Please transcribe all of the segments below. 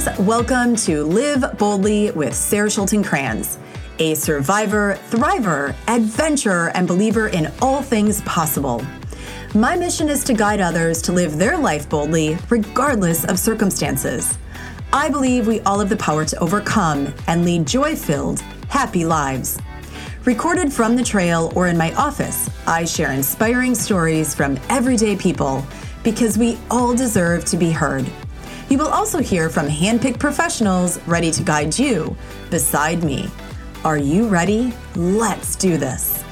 friends. Welcome to Live Boldly with Sarah Schulten Kranz, a survivor, thriver, adventurer, and believer in all things possible. My mission is to guide others to live their life boldly, regardless of circumstances. I believe we all have the power to overcome and lead joy filled, happy lives. Recorded from the trail or in my office, I share inspiring stories from everyday people because we all deserve to be heard. You will also hear from handpicked professionals ready to guide you beside me. Are you ready? Let's do this.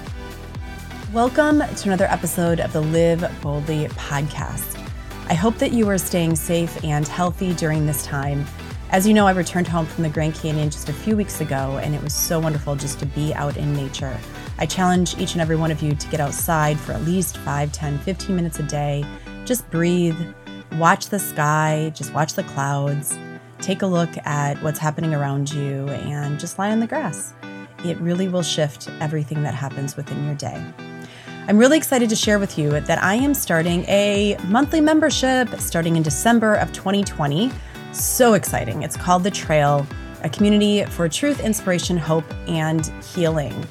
Welcome to another episode of the Live Boldly podcast. I hope that you are staying safe and healthy during this time as you know, I returned home from the Grand Canyon just a few weeks ago, and it was so wonderful just to be out in nature. I challenge each and every one of you to get outside for at least 5, 10, 15 minutes a day. Just breathe, watch the sky, just watch the clouds, take a look at what's happening around you, and just lie on the grass. It really will shift everything that happens within your day. I'm really excited to share with you that I am starting a monthly membership starting in December of 2020 so exciting. It's called The Trail, a community for truth, inspiration, hope, and healing.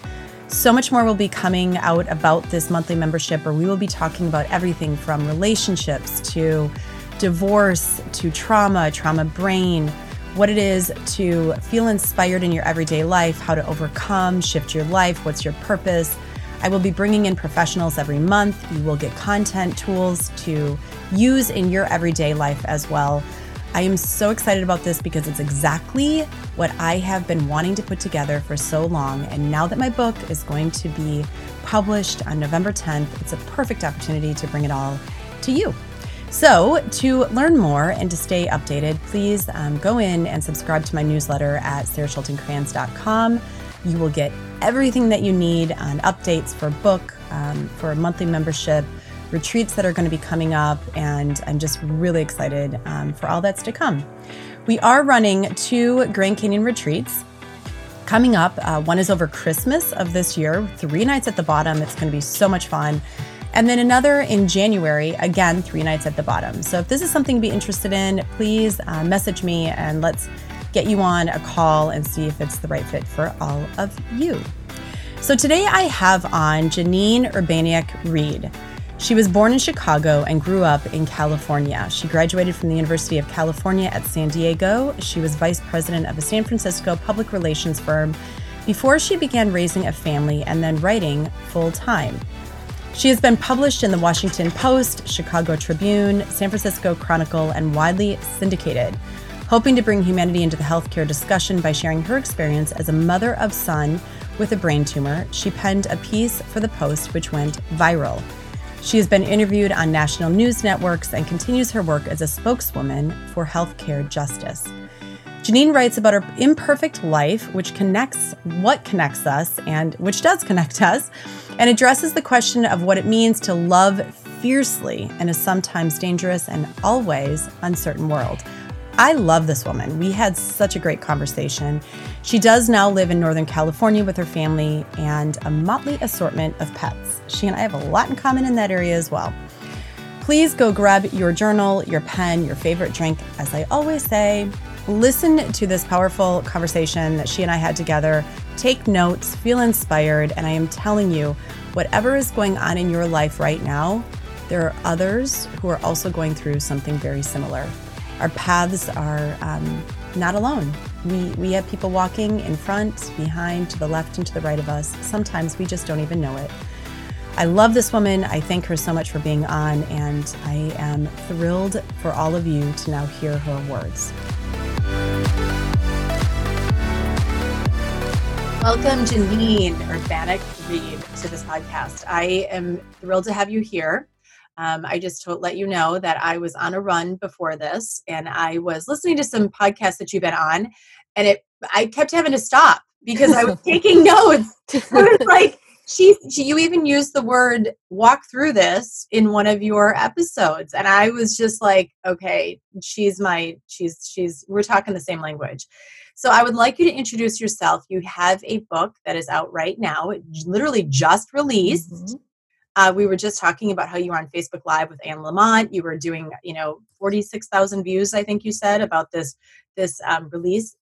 So much more will be coming out about this monthly membership, where we will be talking about everything from relationships to divorce to trauma, trauma brain, what it is to feel inspired in your everyday life, how to overcome, shift your life, what's your purpose. I will be bringing in professionals every month. You will get content tools to use in your everyday life as well. I am so excited about this because it's exactly what I have been wanting to put together for so long. And now that my book is going to be published on November 10th, it's a perfect opportunity to bring it all to you. So, to learn more and to stay updated, please um, go in and subscribe to my newsletter at sarahschultenkranz.com. You will get everything that you need on updates for book, um, for a monthly membership, retreats that are going to be coming up, and I'm just really excited um, for all that's to come. We are running two Grand Canyon retreats coming up. Uh, one is over Christmas of this year, three nights at the bottom. It's going to be so much fun. And then another in January, again, three nights at the bottom. So if this is something to be interested in, please uh, message me and let's get you on a call and see if it's the right fit for all of you. So today I have on Janine Urbaniak Reid. She was born in Chicago and grew up in California. She graduated from the University of California at San Diego. She was vice president of a San Francisco public relations firm before she began raising a family and then writing full time. She has been published in the Washington Post, Chicago Tribune, San Francisco Chronicle, and widely syndicated. Hoping to bring humanity into the healthcare discussion by sharing her experience as a mother of son with a brain tumor, she penned a piece for the Post which went viral. She has been interviewed on national news networks and continues her work as a spokeswoman for healthcare justice. Janine writes about her imperfect life, which connects what connects us and which does connect us, and addresses the question of what it means to love fiercely in a sometimes dangerous and always uncertain world. I love this woman. We had such a great conversation. She does now live in Northern California with her family and a motley assortment of pets. She and I have a lot in common in that area as well. Please go grab your journal, your pen, your favorite drink. As I always say, listen to this powerful conversation that she and I had together. Take notes, feel inspired, and I am telling you, whatever is going on in your life right now, there are others who are also going through something very similar our paths are um, not alone. We, we have people walking in front, behind, to the left, and to the right of us. Sometimes we just don't even know it. I love this woman. I thank her so much for being on, and I am thrilled for all of you to now hear her words. Welcome, Janine Urbaniak Reid, to this podcast. I am thrilled to have you here. Um, I just to let you know that I was on a run before this, and I was listening to some podcasts that you've been on, and it I kept having to stop because I was taking notes. I was like, she, she, you even used the word walk through this in one of your episodes, and I was just like, okay, she's my, she's, she's, we're talking the same language. So I would like you to introduce yourself. You have a book that is out right now, it literally just released. Mm-hmm Uh, we were just talking about how you were on Facebook Live with Anne Lamott. You were doing, you know, forty six thousand views. I think you said about this this um, release.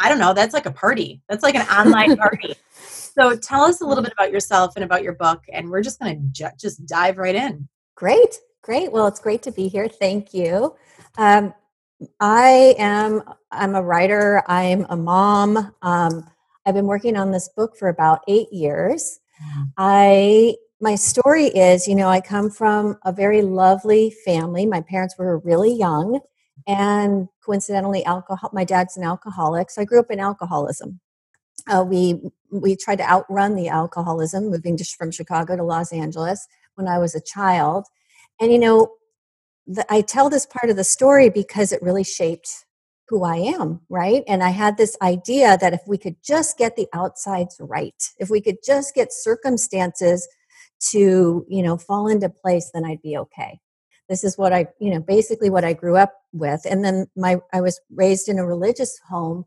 I don't know. That's like a party. That's like an online party. So tell us a little bit about yourself and about your book, and we're just going to ju- just dive right in. Great, great. Well, it's great to be here. Thank you. Um, I am. I'm a writer. I'm a mom. Um, I've been working on this book for about eight years. Mm-hmm. I my story is, you know, I come from a very lovely family. My parents were really young, and coincidentally, alcohol. My dad's an alcoholic, so I grew up in alcoholism. Uh, we we tried to outrun the alcoholism, moving to, from Chicago to Los Angeles when I was a child. And you know, the, I tell this part of the story because it really shaped who I am, right? And I had this idea that if we could just get the outsides right, if we could just get circumstances to, you know, fall into place, then I'd be okay. This is what I, you know, basically what I grew up with. And then my I was raised in a religious home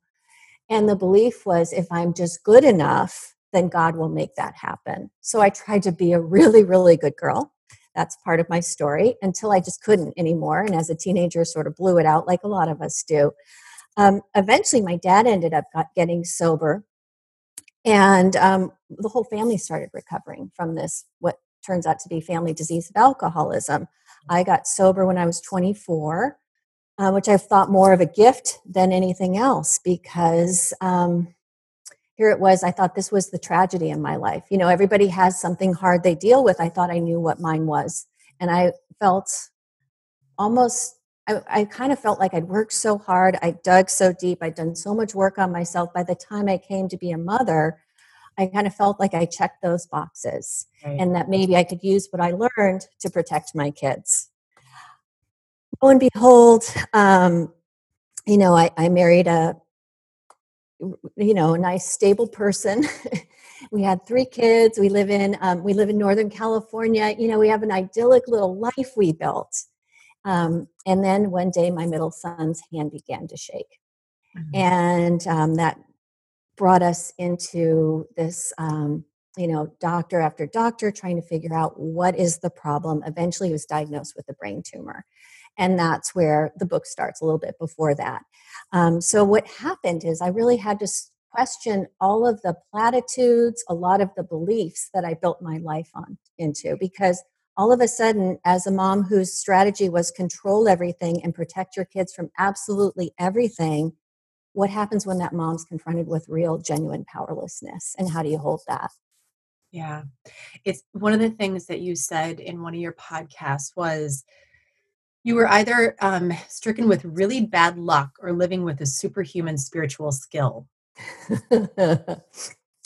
and the belief was if I'm just good enough, then God will make that happen. So I tried to be a really, really good girl. That's part of my story until I just couldn't anymore. And as a teenager, sort of blew it out like a lot of us do. Um, eventually, my dad ended up getting sober, and um, the whole family started recovering from this, what turns out to be family disease of alcoholism. I got sober when I was 24 uh, which I've thought more of a gift than anything else because um, here it was. I thought this was the tragedy in my life. You know, everybody has something hard they deal with. I thought I knew what mine was. And I felt almost, I, I kind of felt like I'd worked so hard. I dug so deep. I'd done so much work on myself. By the time I came to be a mother, I kind of felt like I checked those boxes right. and that maybe I could use what I learned to protect my kids lo and behold, um, you know, I, I married a, you know, a nice stable person. we had three kids. We live in um, we live in Northern California. You know, we have an idyllic little life we built. Um, and then one day, my middle son's hand began to shake, mm-hmm. and um, that brought us into this. Um, you know, doctor after doctor trying to figure out what is the problem. Eventually, he was diagnosed with a brain tumor and that's where the book starts a little bit before that um, so what happened is i really had to question all of the platitudes a lot of the beliefs that i built my life on into because all of a sudden as a mom whose strategy was control everything and protect your kids from absolutely everything what happens when that mom's confronted with real genuine powerlessness and how do you hold that yeah it's one of the things that you said in one of your podcasts was you were either um, stricken with really bad luck or living with a superhuman spiritual skill.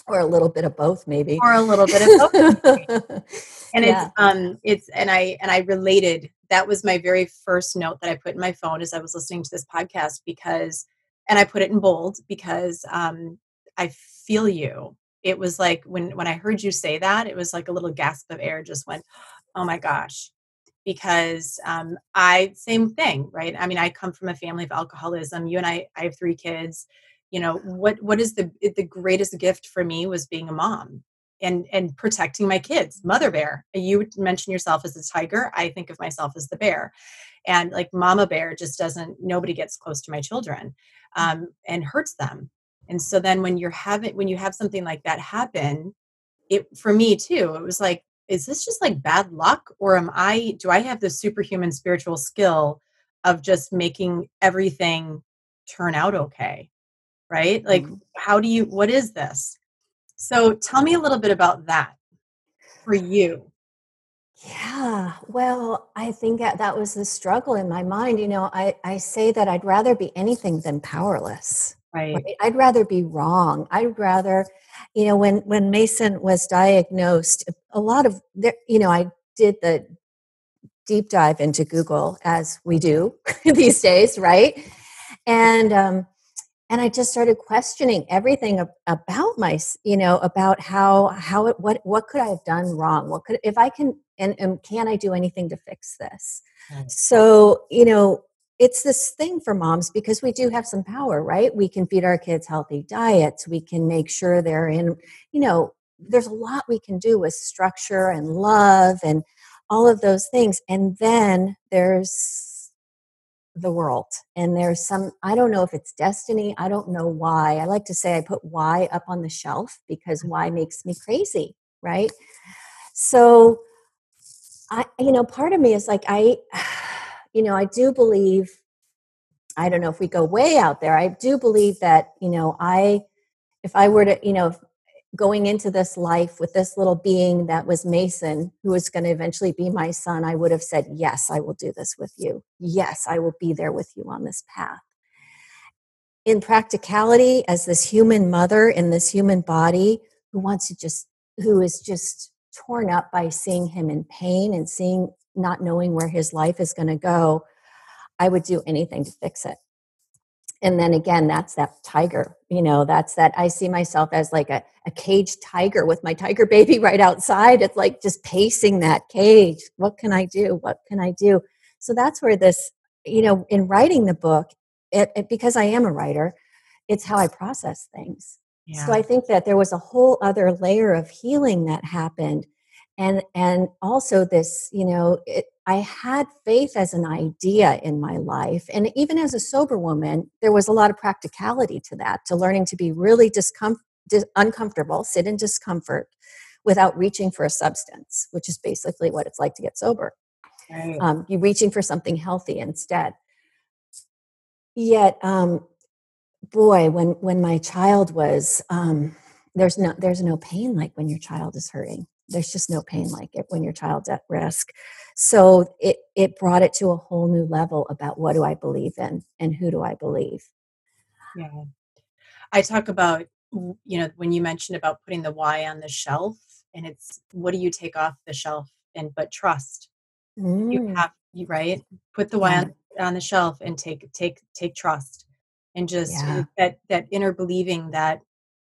or a little bit of both maybe or a little bit of both and yeah. it's um it's and i and i related that was my very first note that i put in my phone as i was listening to this podcast because and i put it in bold because um i feel you it was like when when i heard you say that it was like a little gasp of air just went oh my gosh because um, I same thing, right? I mean, I come from a family of alcoholism. You and I, I have three kids. You know what? What is the the greatest gift for me was being a mom and and protecting my kids. Mother bear. You mention yourself as a tiger. I think of myself as the bear, and like Mama bear just doesn't. Nobody gets close to my children, um, and hurts them. And so then when you're having when you have something like that happen, it for me too. It was like is this just like bad luck or am i do i have the superhuman spiritual skill of just making everything turn out okay right? Like mm-hmm. how do you what is this? So tell me a little bit about that for you. Yeah well i think that, that was the struggle in my mind you know i i say that i'd rather be anything than powerless right, right? i'd rather be wrong. I'd rather you know when when mason was diagnosed a lot of there you know i did the deep dive into google as we do these days right? And um and i just started questioning everything about my you know about how how it what what could i have done wrong what could if i can and, and can i do anything to fix this right. so you know it's this thing for moms because we do have some power, right? We can feed our kids healthy diets. We can make sure they're in, you know, there's a lot we can do with structure and love and all of those things. And then there's the world. And there's some, I don't know if it's destiny. I don't know why. I like to say I put why up on the shelf because mm-hmm. why makes me crazy, right? So, I, you know, part of me is like, I, you know, I do believe, I don't know if we go way out there, I do believe that, you know, I, if I were to, you know, going into this life with this little being that was Mason, who was going to eventually be my son, I would have said, Yes, I will do this with you. Yes, I will be there with you on this path. In practicality, as this human mother in this human body who wants to just, who is just torn up by seeing him in pain and seeing, not knowing where his life is going to go, I would do anything to fix it and then again that's that tiger you know that's that i see myself as like a, a caged tiger with my tiger baby right outside. It's like just pacing that cage. What can i do? What can i do? So that's where this you know in writing the book it, it because i am a writer it's how i process things. Yeah. so i think that there was a whole other layer of healing that happened and and also this you know it, i had faith as an idea in my life and even as a sober woman there was a lot of practicality to that to learning to be really discom- dis- uncomfortable sit in discomfort without reaching for a substance which is basically what it's like to get sober. Right. um, you're reaching for something healthy instead. Yet um, boy when when my child was um, there's no there's no pain like when your child is hurting there's just no pain like it when your child's at risk so it it brought it to a whole new level about what do i believe in and who do i believe yeah i talk about you know when you mentioned about putting the why on the shelf and it's what do you take off the shelf and but trust mm. you have you right put the why yeah. on, on the shelf and take take take trust and just yeah. that that inner believing that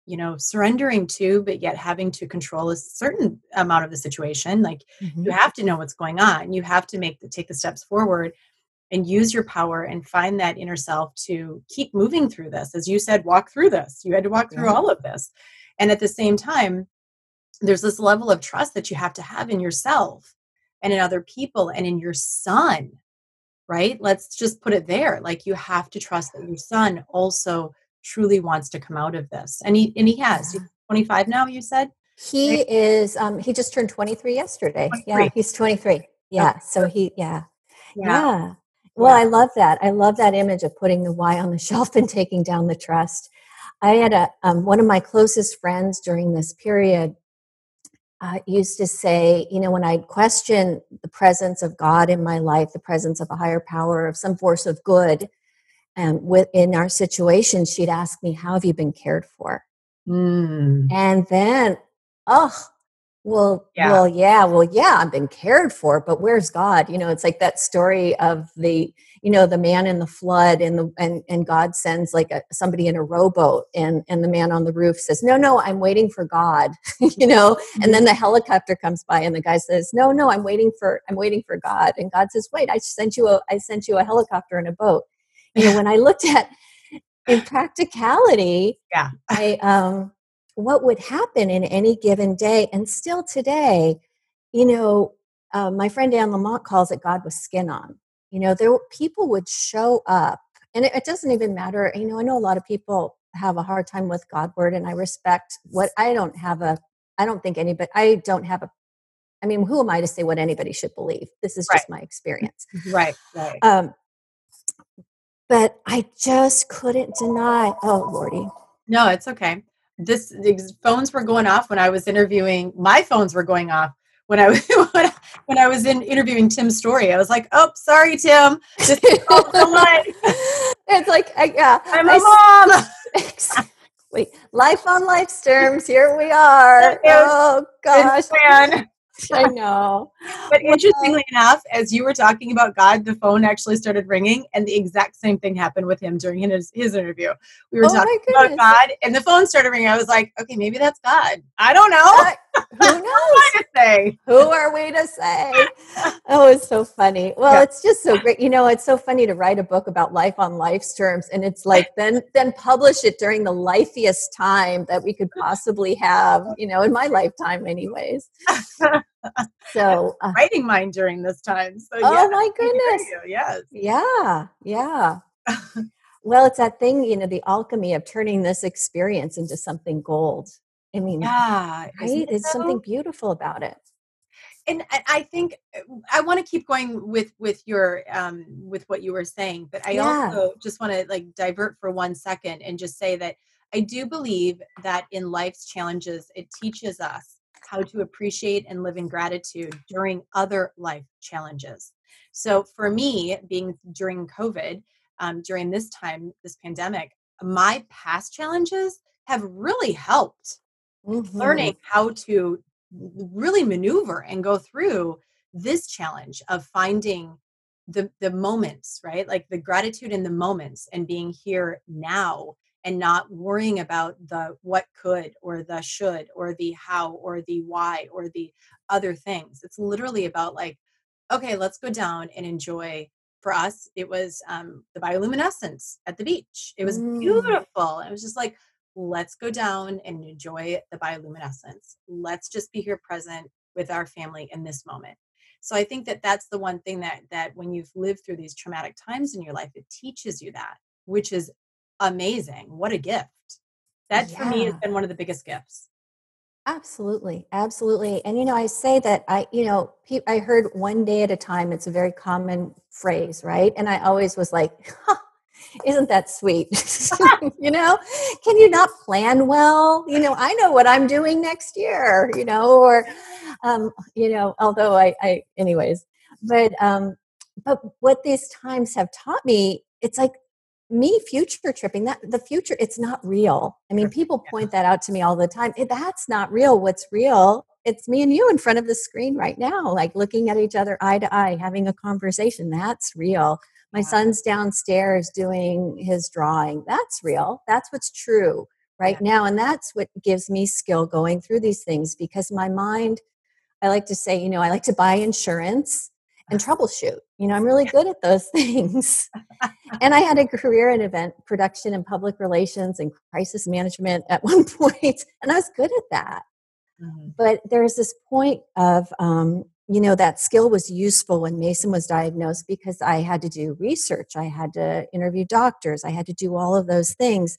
you know surrendering to but yet having to control a certain amount of the situation like mm-hmm. you have to know what's going on. You have to make the take the steps forward and use your power and find that inner self to keep moving through this. As you said walk through this. You had to walk through yeah. all of this. And at the same time there's this level of trust that you have to have in yourself and in other people and in your son right? Let's just put it there. Like you have to trust that your son also truly wants to come out of this and he and he has he's 25 now you said he right? is um he just turned 23 yesterday 23. yeah he's 23 yeah okay. so he yeah. yeah yeah well yeah. i love that i love that image of putting the why on the shelf and taking down the trust i had a um, one of my closest friends during this period uh, used to say, you know, when I'd question the presence of God in my life, the presence of a higher power, of some force of good, and within our situation, she'd ask me, How have you been cared for? Mm. And then, oh, well, yeah. well, yeah, well, yeah, I've been cared for, but where's God? You know, it's like that story of the, you know, the man in the flood and the and and God sends like a, somebody in a rowboat and and the man on the roof says, "No, no, I'm waiting for God." you know, mm-hmm. and then the helicopter comes by and the guy says, "No, no, I'm waiting for I'm waiting for God." And God says, "Wait, I sent you a I sent you a helicopter and a boat." You know when i looked at in practicality yeah i um what would happen in any given day and still today you know uh, my friend Anne Lamott calls it God with skin on. You know, there people would show up, and it, it, doesn't even matter. You know, I know a lot of people have a hard time with God word, and I respect what I don't have a. I don't think anybody. I don't have a. I mean, who am I to say what anybody should believe? This is right. just my experience. Right. Right. Um, but I just couldn't deny. Oh, Lordy. No, it's okay. This these phones were going off when I was interviewing. My phones were going off when I was when I was in interviewing Tim's Storey. I was like, "Oh, sorry, Tim. Just it's like, I, yeah, I'm a I, mom. Wait, life on life's terms. Here we are. Oh gosh. I know. But interestingly enough, as you were talking about God, the phone actually started ringing, and the exact same thing happened with him during his, his interview. We were oh talking about God, and the phone started ringing. I was like, okay, maybe that's God. I don't know. Who knows? say? Who are we to say? Oh, it's so funny. Well, yeah. it's just so great. You know, it's so funny to write a book about life on life's terms, and it's like then then publish it during the lifeiest time that we could possibly have. You know, in my lifetime, anyways. So uh, writing mine during this time. So oh yeah, my goodness. Yes. Yeah. Yeah. well, it's that thing, you know, the alchemy of turning this experience into something gold. I mean, yeah, right? It's so? something beautiful about it. And I think uh, I want to keep going with with your um with what you were saying, but I yeah. also just want to like divert for one second and just say that I do believe that in life's challenges, it teaches us how to appreciate and live in gratitude during other life challenges. So for me, being during COVID, um, during this time, this pandemic, my past challenges have really helped mm-hmm. learning how to really maneuver and go through this challenge of finding the the moments right? Like the gratitude in the moments and being here now and not worrying about the what could or the should or the how or the why or the other things. It's literally about like okay let's go down and enjoy. For us it was um, the bioluminescence at the beach. It was mm. beautiful. It was just like let's go down and enjoy the bioluminescence let's just be here present with our family in this moment so i think that that's the one thing that that when you've lived through these traumatic times in your life it teaches you that which is amazing. What a gift. That yeah. for me has been one of the biggest gifts. Absolutely. Absolutely. And, you know, I say that I, you know, I heard one day at a time. It's a very common phrase, right? And I always was like, huh, isn't that sweet? you know, can you not plan well? You know, I know what I'm doing next year, you know, or, um, you know, although I, I, anyways, but, um, but what these times have taught me, it's like me future tripping that the future it's not real. I mean people point that out to me all the time. That's not real. What's real it's me and you in front of the screen right now like looking at each other eye to eye having a conversation. That's real my son's downstairs doing his drawing that's real that's what's true right yeah. now and that's what gives me skill going through these things because my mind i like to say you know i like to buy insurance and troubleshoot. You know, I'm really good at those things. and I had a career in event production and public relations and crisis management at one point, and I was good at that. Mm-hmm. But there's this point of, um, you know, that skill was useful when Mason was diagnosed because I had to do research, I had to interview doctors, I had to do all of those things.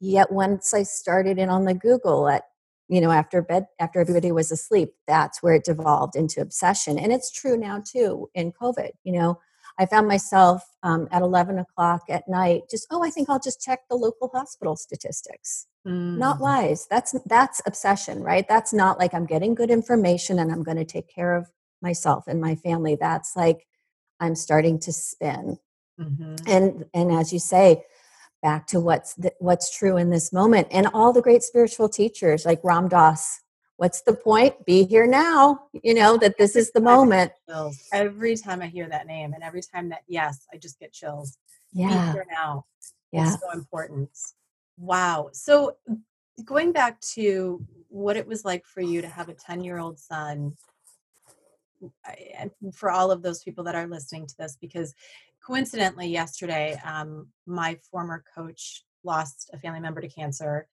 Yet once I started in on the Google at you know after bed after everybody was asleep that's where it devolved into obsession and it's true now too in covid you know i found myself um, at 11 o'clock at night just oh i think i'll just check the local hospital statistics. Mm. not lies. That's that's obsession right? That's not like i'm getting good information and i'm going to take care of myself and my family. That's like i'm starting to spin. Mm-hmm. and and as you say back to what's the, what's true in this moment and all the great spiritual teachers like ram dass what's the point? Be here now you know that this is the moment. every time i hear that name and every time that yes i just get chills. Yeah. be here now yeah. it's so important. Wow. So going back to what it was like for you to have a 10 year old son and for all of those people that are listening to this because coincidentally, yesterday, um, my former coach lost a family member to cancer.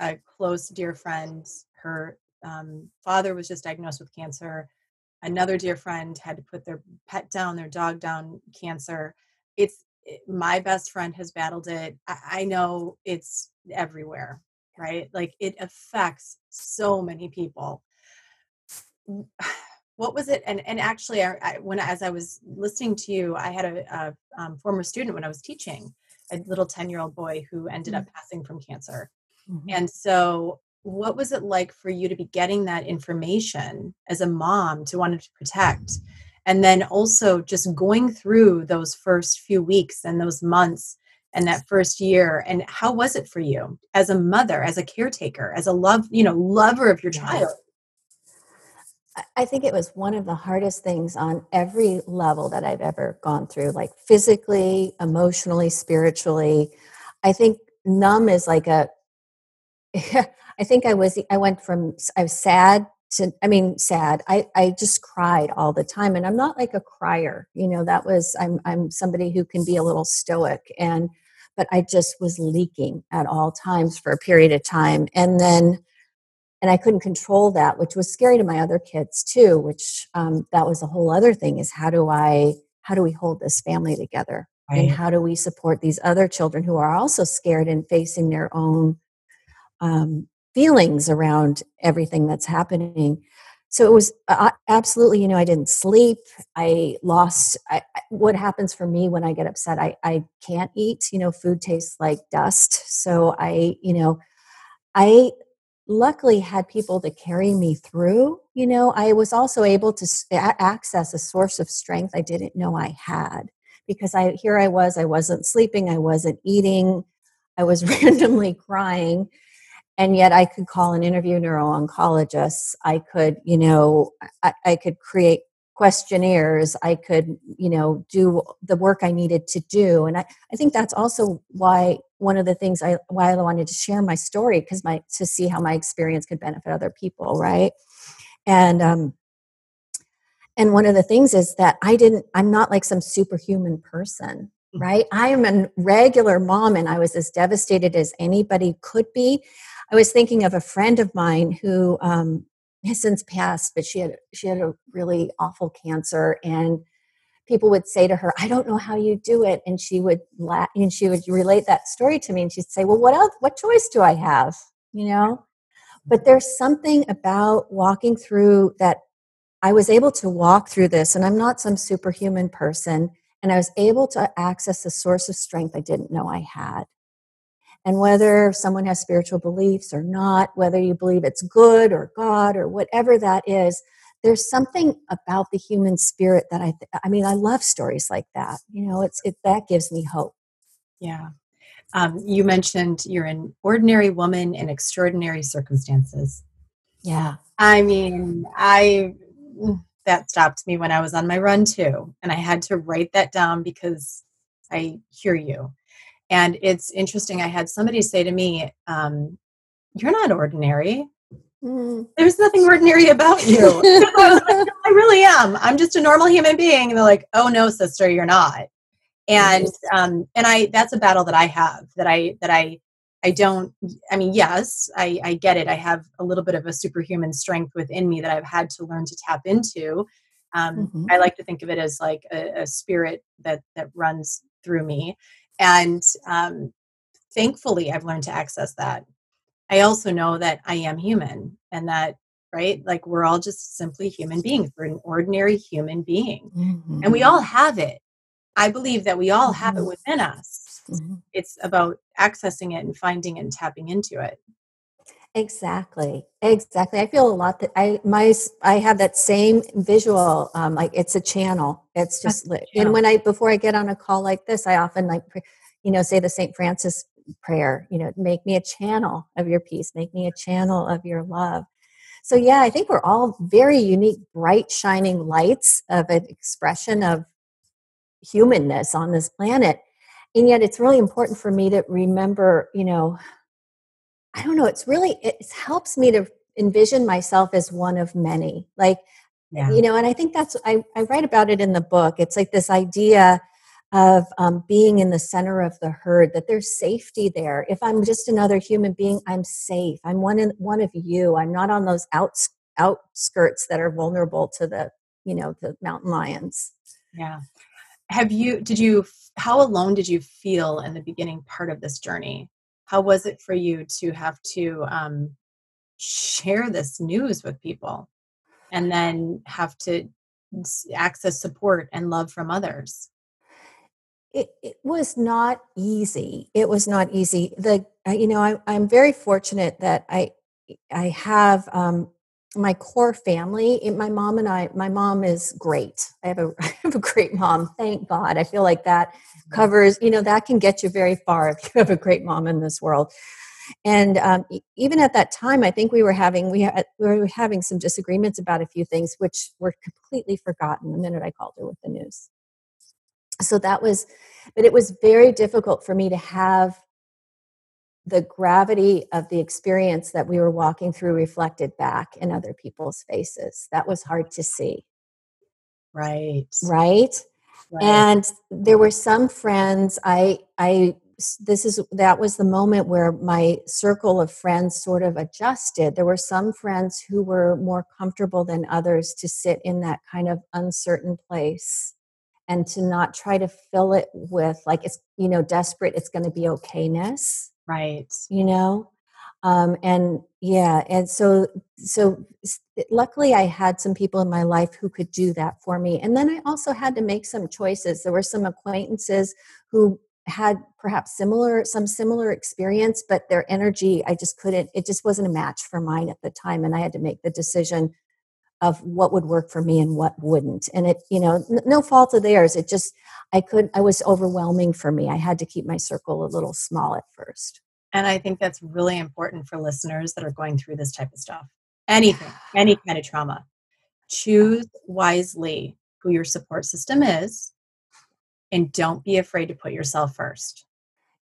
A close, dear friend, her um, father was just diagnosed with cancer. Another dear friend had to put their pet down, their dog down, cancer. It's it, my best friend has battled it. I, I know it's everywhere, right? Like it affects so many people what was it and and actually I, I, when as i was listening to you i had a, a um, former student when i was teaching a little 10 year old boy who ended mm-hmm. up passing from cancer mm-hmm. and so what was it like for you to be getting that information as a mom to want to protect and then also just going through those first few weeks and those months and that first year and how was it for you as a mother as a caretaker as a love you know lover of your child I think it was one of the hardest things on every level that I've ever gone through, like physically, emotionally, spiritually. I think numb is like a. I think I was. I went from I was sad to i mean sad i i just cried all the time and i'm not like a crier you know that was i'm i'm somebody who can be a little stoic and but i just was leaking at all times for a period of time and then and i couldn't control that which was scary to my other kids too which um, that was a whole other thing is how do i how do we hold this family together right. and how do we support these other children who are also scared and facing their own um, feelings around everything that's happening. So it was absolutely you know i didn't sleep i lost I, what happens for me when i get upset I, I can't eat you know food tastes like dust. So i you know i luckily had people to carry me through you know i was also able to access a source of strength i didn't know i had because i here i was i wasn't sleeping i wasn't eating i was randomly crying and yet i could call and interview neuro-oncologists i could you know I, I, could create questionnaires. I could you know do the work i needed to do. And i, I think that's also why one of the things i why i wanted to share my story because my to see how my experience could benefit other people right? And um and one of the things is that i didn't i'm not like some superhuman person mm. right? I am a regular mom and i was as devastated as anybody could be I was thinking of a friend of mine who um, has since passed, but she had she had a really awful cancer, and people would say to her, "I don't know how you do it," and she would and she would relate that story to me, and she'd say, "Well, what else? What choice do I have?" You know. But there's something about walking through that. I was able to walk through this, and I'm not some superhuman person, and I was able to access a source of strength I didn't know I had. And whether someone has spiritual beliefs or not, whether you believe it's good or God or whatever that is, there's something about the human spirit that I, th- I mean, I love stories like that. You know, it's, it, that gives me hope. Yeah. Um, you mentioned you're an ordinary woman in extraordinary circumstances. Yeah. I mean, I, that stopped me when I was on my run too. And I had to write that down because I hear you. And it's interesting. I had somebody say to me, um, You're not ordinary. Mm. There's nothing ordinary about you. I, like, I really am. I'm just a normal human being. And they're like, Oh no, sister, you're not. And um, and I that's a battle that I have that I that I I don't, I mean, yes, I, I, get it. I have a little bit of a superhuman strength within me that I've had to learn to tap into. Um, mm-hmm. I like to think of it as like a, a, spirit that, that runs through me. And um, thankfully, I've learned to access that. I also know that I am human and that, right? Like we're all just simply human beings. We're an ordinary human being. Mm-hmm. And we mm-hmm. all have it. I believe that we all have mm-hmm. it within us. Mm-hmm. It's about accessing it and finding it and tapping into it. Exactly. Exactly. I feel a lot that I my I have that same visual um like it's a channel. It's just lit. And when I before I get on a call like this, I often like you know say the St. Francis prayer, you know, make me a channel of your peace, make me a channel of your love. So yeah, I think we're all very unique, bright shining lights of an expression of humanness on this planet. And yet it's really important for me to remember, you know, I don't know, it's really, it helps me to envision myself as one of many. Like, yeah. you know, and I think that's, I, I write about it in the book. It's like this idea of um, being in the center of the herd, that there's safety there. If I'm just another human being, I'm safe. I'm one, in, one of you. I'm not on those outs, outskirts that are vulnerable to the, you know, the mountain lions. Yeah. Have you, did you, how alone did you feel in the beginning part of this journey? How was it for you to have to um, share this news with people and then have to access support and love from others? It, it was not easy. It was not easy. The you know I, i'm very fortunate that i i have um, my core family my mom and i my mom is great. I have a i have a great mom thank god. I feel like that mm-hmm. covers you know that can get you very far if you have a great mom in this world. And um, even at that time i think we were having we, had, we were having some disagreements about a few things which were completely forgotten the minute i called her with the news. So that was but it was very difficult for me to have the gravity of the experience that we were walking through reflected back in other people's faces. That was hard to see. Right. Right. right. And there were some friends I I this is that was the moment where my circle of friends sort of adjusted there were some friends who were more comfortable than others to sit in that kind of uncertain place and to not try to fill it with like it's you know desperate it's going to be okayness right. you know? Um, and yeah and so so luckily i had some people in my life who could do that for me and then i also had to make some choices. There were some acquaintances who had perhaps similar some similar experience but their energy i just couldn't it just wasn't a match for mine at the time and i had to make the decision of what would work for me and what wouldn't. And it you know n- no fault of theirs. It just i could i was overwhelming for me. I had to keep my circle a little small at first. And i think that's really important for listeners that are going through this type of stuff. Anything any kind of trauma. Choose wisely who your support system is and don't be afraid to put yourself first.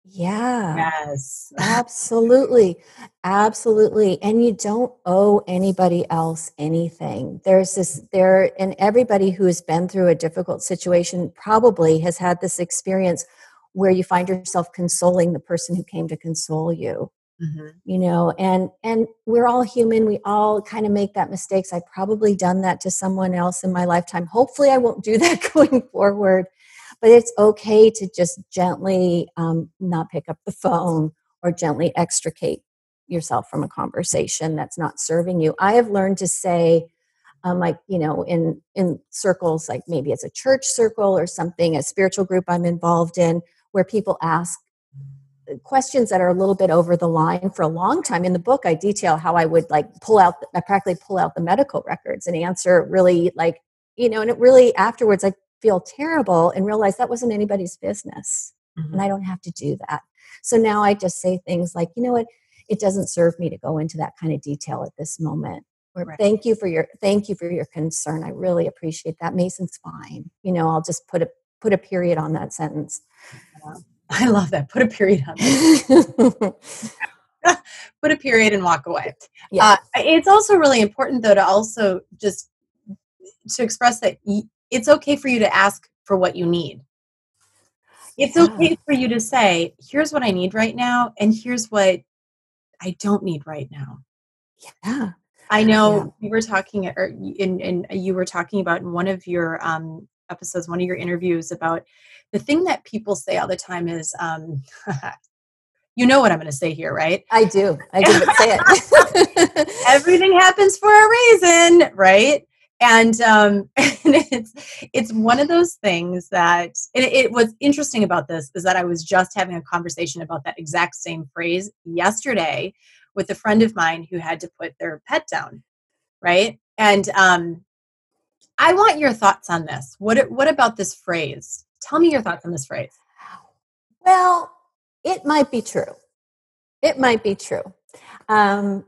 Yeah. Yes. absolutely. Absolutely. And you don't owe anybody else anything. There's this there and everybody who has been through a difficult situation probably has had this experience where you find yourself consoling the person who came to console you. Mm-hmm. You know, and and we're all human. We all kind of make that mistakes. I've probably done that to someone else in my lifetime. Hopefully I won't do that going forward but it's okay to just gently um, not pick up the phone or gently extricate yourself from a conversation that's not serving you. I have learned to say um, like you know in in circles like maybe it's a church circle or something a spiritual group i'm involved in where people ask questions that are a little bit over the line for a long time. In the book i detail how i would like pull out i practically pull out the medical records and answer really like you know and it really afterwards i feel terrible and realize that wasn't anybody's business mm-hmm. and I don't have to do that. So now I just say things like, you know what, it doesn't serve me to go into that kind of detail at this moment. Or right. thank you for your thank you for your concern. I really appreciate that. Mason's fine. You know, I'll just put a put a period on that sentence. I love that. Put a period on put a period and walk away. Yeah. Uh, it's also really important though to also just to express that it's okay for you to ask for what you need. It's yeah. okay for you to say, here's what I need right now, and here's what I don't need right now. Yeah. I know yeah. we were talking, or in, in, you were talking about in one of your um, episodes, one of your interviews about the thing that people say all the time is, um, you know what I'm going to say here, right? I do. I do. say it. Everything happens for a reason, right? And um and it's it's one of those things that it, it was interesting about this is that i was just having a conversation about that exact same phrase yesterday with a friend of mine who had to put their pet down right? And um i want your thoughts on this. What what about this phrase? Tell me your thoughts on this phrase. Well it might be true. It might be true. Um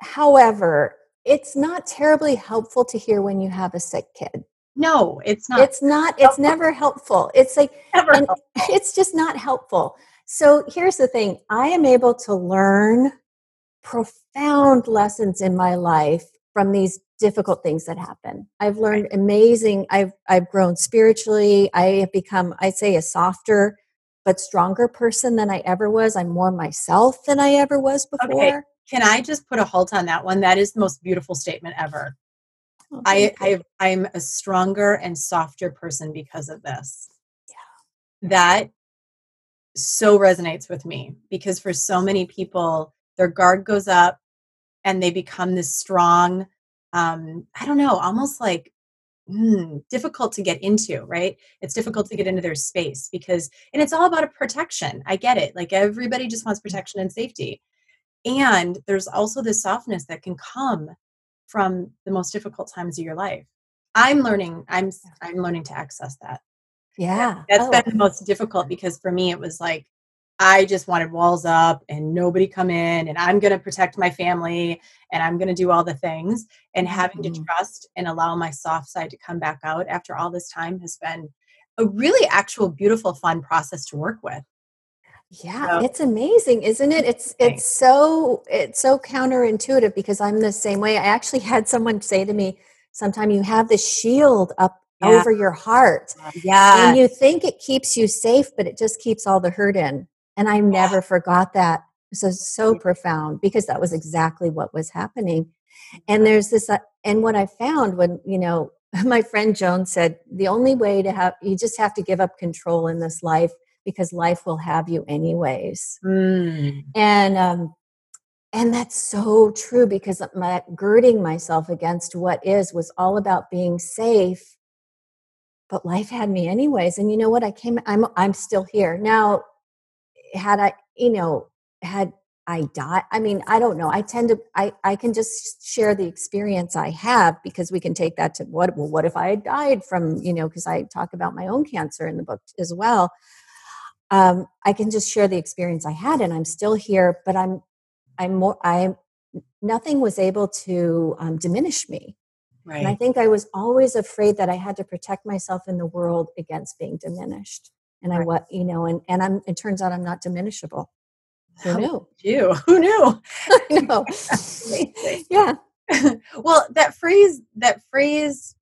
however it's not terribly helpful to hear when you have a sick kid. No, it's not. It's not. It's never helpful. It's like never it's just not helpful. So here's the thing: I am able to learn profound lessons in my life from these difficult things that happen. I've learned amazing. I've I've grown spiritually. I have become, I'd say, a softer but stronger person than I ever was. I'm more myself than I ever was before. Okay. Can I just put a halt on that one? That is the most beautiful statement ever. Oh, I, I I'm a stronger and softer person because of this. Yeah. That so resonates with me because for so many people, their guard goes up and they become this strong, um, I don't know, almost like mm, difficult to get into, right? It's difficult to get into their space because, and it's all about a protection. I get it. Like everybody just wants protection and safety and there's also this softness that can come from the most difficult times of your life. I'm learning i'm i'm learning to access that. Yeah. that's oh. been the most difficult because for me it was like i just wanted walls up and nobody come in and i'm going to protect my family and i'm going to do all the things. And having mm-hmm. to trust and allow my soft side to come back out after all this time has been a really actual beautiful fun process to work with Yeah, so, it's amazing, isn't it? It's it's so it's so counterintuitive because I'm the same way. I actually had someone say to me, sometime you have the shield up yeah. over your heart. Yeah. And you think it keeps you safe, but it just keeps all the hurt in. And I never yeah. forgot that. So so profound because that was exactly what was happening. And there's this uh, and what I found when, you know, my friend Joan said the only way to have you just have to give up control in this life because life will have you anyways. Mm. And um, and that's so true because my girding myself against what is was all about being safe. But life had me anyways. And you know what? I came I'm I'm still here. Now had I, you know, had I die, I mean, I don't know. I tend to I I can just share the experience I have because we can take that to what well, what if I had died from, you know, because I talk about my own cancer in the book as well um, I can just share the experience I had, and I'm still here. But I'm, I'm more. I nothing was able to um, diminish me. Right. And I think I was always afraid that I had to protect myself in the world against being diminished. And right. I what you know, and and I'm. It turns out I'm not diminishable. Who knew? You who knew? I know. yeah. well, that phrase, that phrase,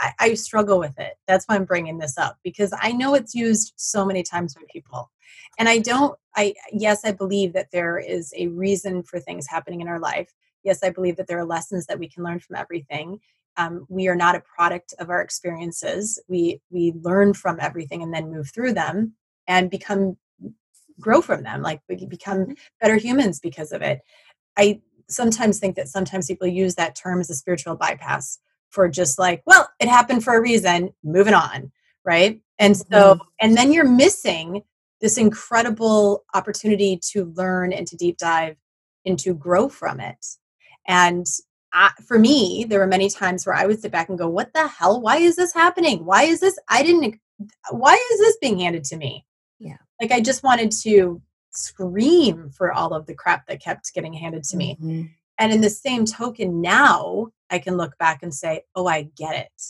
I, I, struggle with it. That's why I'm bringing this up because I know it's used so many times by people. And I don't, I, yes, I believe that there is a reason for things happening in our life. Yes, I believe that there are lessons that we can learn from everything. Um, we are not a product of our experiences. We, we learn from everything and then move through them and become, grow from them. Like we become mm-hmm. better humans because of it. I sometimes think that sometimes people use that term as a spiritual bypass for just like, well, it happened for a reason, moving on, right? And so, mm-hmm. and then you're missing this incredible opportunity to learn and to deep dive and to grow from it. And I, for me, there were many times where I would sit back and go, "What the hell? Why is this happening? Why is this? I didn't. Why is this being handed to me?" Yeah, like I just wanted to scream for all of the crap that kept getting handed to me. Mm-hmm. And in the same token, now I can look back and say, oh, I get it.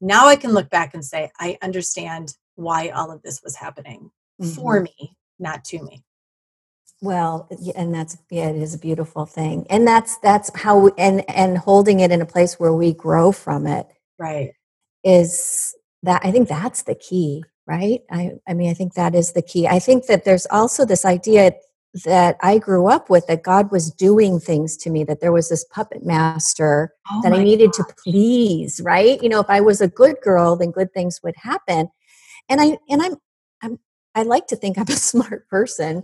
Now I can look back and say, I understand why all of this was happening mm-hmm. for me, not to me. Well, and that's yeah, it is a beautiful thing, and that's that's how we, and and holding it in a place where we grow from it, right? Is that I think that's the key right? I, I mean, I think that is the key. I think that there's also this idea that I grew up with that God was doing things to me, that there was this puppet master oh that I needed gosh. to please, right? You know, if I was a good girl, then good things would happen. And I and I'm I'm I like to think I'm a smart person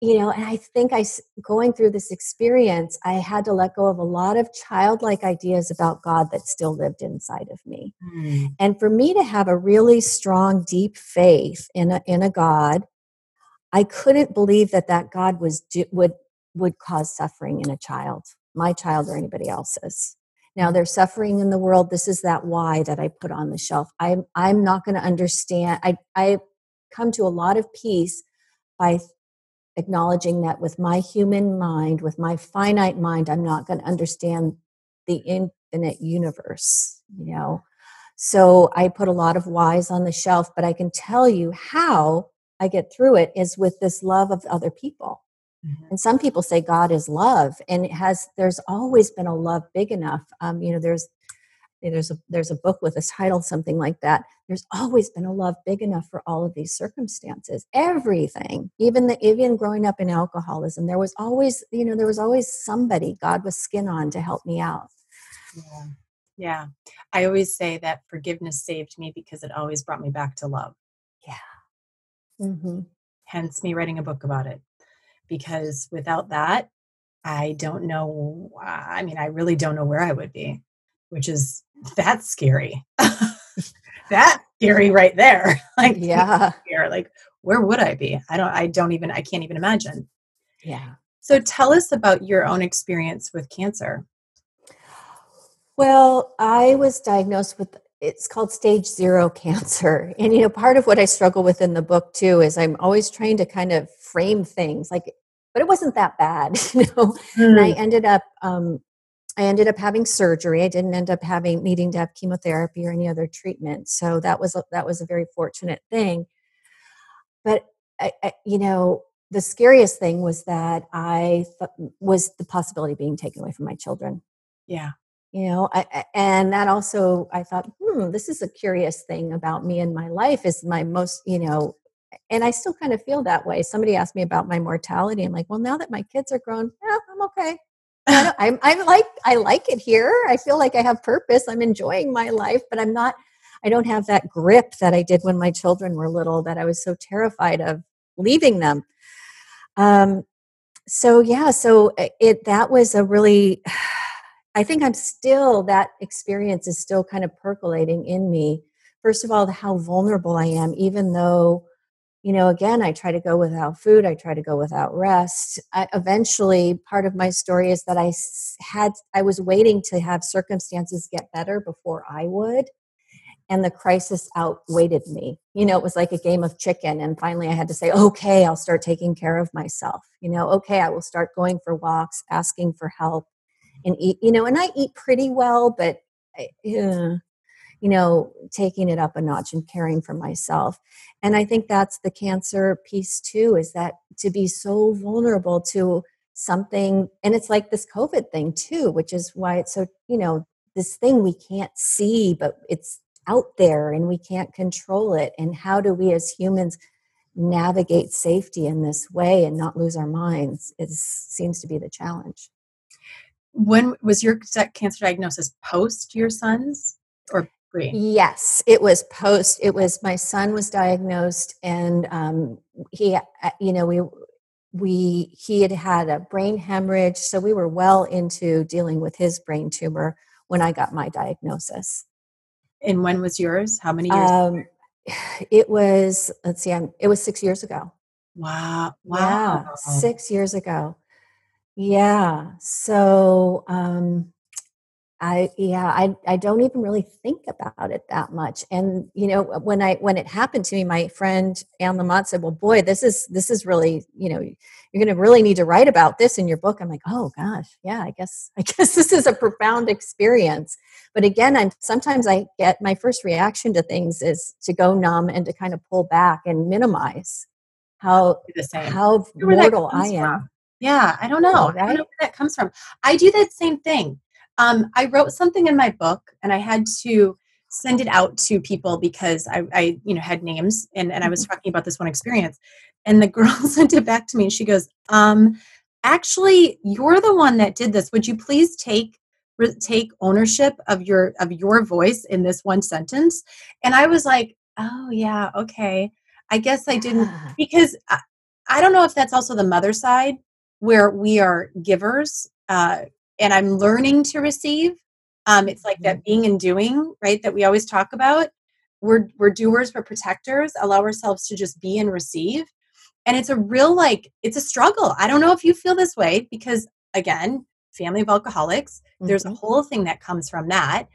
you know and i think i going through this experience i had to let go of a lot of childlike ideas about god that still lived inside of me. Mm. and for me to have a really strong deep faith in a in a god i couldn't believe that that god was would would cause suffering in a child my child or anybody else's. Now there's suffering in the world. This is that why that i put on the shelf. I'm i'm not going to understand i i come to a lot of peace by acknowledging that with my human mind, with my finite mind, I'm not going to understand the infinite universe, you know. So I put a lot of whys on the shelf, but I can tell you how I get through it is with this love of other people. Mm-hmm. And some people say God is love, and it has. There's always been a love big enough. Um, you know, there's there's a there's a book with a title something like that. There's always been a love big enough for all of these circumstances. Everything even the even growing up in alcoholism there was always you know there was always somebody god was skin on to help me out. Yeah. Yeah. I always say that forgiveness saved me because it always brought me back to love. Yeah. Mm-hmm. hence me writing a book about it. Because without that i don't know i mean i really don't know where i would be which is that's scary. that's scary right there. like yeah. Like where would I be? I don't I don't even I can't even imagine. Yeah. So tell us about your own experience with cancer. Well, I was diagnosed with it's called stage zero cancer. And you know, part of what I struggle with in the book too is I'm always trying to kind of frame things like but it wasn't that bad, you know. Mm. And I hmm. ended up um, I ended up having surgery. I didn't end up having needing to have chemotherapy or any other treatment. So that was a, that was a very fortunate thing. But I, I, you know, the scariest thing was that I th- was the possibility of being taken away from my children. Yeah. You know, I, and that also, I thought, hmm, this is a curious thing about me and my life is my most, you know, and I still kind of feel that way. Somebody asked me about my mortality. I'm like, well, now that my kids are grown, yeah, I'm okay. I'm, I'm like, I like it here. I feel like I have purpose. I'm enjoying my life, but I'm not, I don't have that grip that I did when my children were little that I was so terrified of leaving them. Um, so yeah, so uh, it, that was a really, I think I'm still, that experience is still kind of percolating in me. First of all, how vulnerable I am, even though you know again i try to go without food i try to go without rest. I, eventually part of my story is that i had i was waiting to have circumstances get better before i would and the crisis outweighed me. You know it was like a game of chicken and finally i had to say okay i'll start taking care of myself. You know okay i will start going for walks asking for help and eat you know and i eat pretty well but uh, you know, taking it up a notch and caring for myself. And I think that's the cancer piece too, is that to be so vulnerable to something, and it's like this COVID thing too, which is why it's so, you know, this thing we can't see, but it's out there and we can't control it. And how do we as humans navigate safety in this way and not lose our minds? It seems to be the challenge. When was your cancer diagnosis post your son's or Yes, it was post. It was my son was diagnosed, and um, he, uh, you know, we we he had had a brain hemorrhage, so we were well into dealing with his brain tumor when I got my diagnosis. And when was yours? How many years? Um, it was. Let's see. I'm, it was six years ago. Wow! Wow! Yeah, six years ago. Yeah. So. Um, I yeah, I I don't even really think about it that much. And you know, when I when it happened to me, my friend Anne Lamott said, "Well, boy, this is this is really you know you're going to really need to write about this in your book." I'm like, "Oh gosh, yeah, I guess I guess this is a profound experience." But again, I'm sometimes I get my first reaction to things is to go numb and to kind of pull back and minimize how how mortal I am. From. Yeah, I don't know. Right? I don't know where that comes from. I do that same thing um, I wrote something in my book and I had to send it out to people because I, I you know, had names and, and I was mm-hmm. talking about this one experience. And the girl sent it back to me and she goes, um, actually, you're the one that did this. Would you please take take ownership of your of your voice in this one sentence? And I was like, oh yeah, okay. I guess I didn't because I, I don't know if that's also the mother side where we are givers uh, and I'm learning to receive. Um, it's like that mm-hmm. being and doing, right? That we always talk about. We're we're doers, we're protectors. Allow ourselves to just be and receive. And it's a real like it's a struggle. I don't know if you feel this way because again, family of alcoholics. Mm-hmm. There's a mm-hmm. whole thing that comes from that.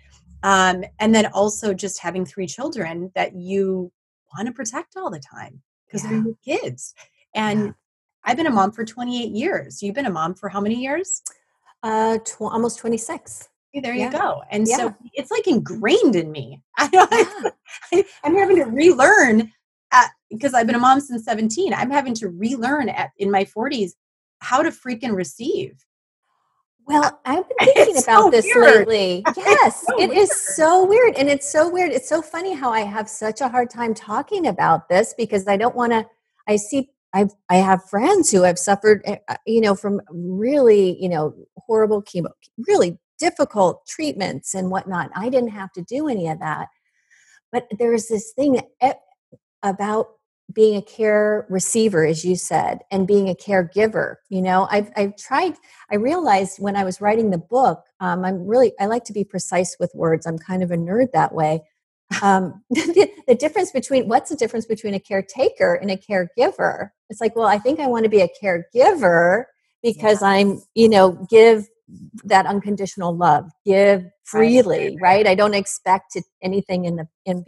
Um, and then also just having three children that you want to protect all the time because yeah. they're your kids. And yeah. I've been a mom for 28 years. You've been a mom for how many years? Uh, tw- almost 26. there yeah. you go. And yeah. so it's like ingrained in me. I, yeah. I'm having to relearn because I've been a mom since 17. I'm having to relearn at, in my 40s how to freaking receive. Well, I've been thinking about so this weird. lately. Yes, so it weird. is so weird. And it's so weird. It's so funny how I have such a hard time talking about this because I don't want to. I see I've I have friends who have suffered, eh, uh, you know, from really, you know, horrible chemo, really difficult treatments and whatnot. I didn't have to do any of that, but there's this thing about being a care receiver, as you said, and being a caregiver. You know, I've I've tried. I realized when I was writing the book, um, I'm really I like to be precise with words. I'm kind of a nerd that way um, the, the, difference between what's the difference between a caretaker and a caregiver it's like well i think i want to be a caregiver because yeah. i'm you know give that unconditional love give freely right, right? i don't expect to, anything in the in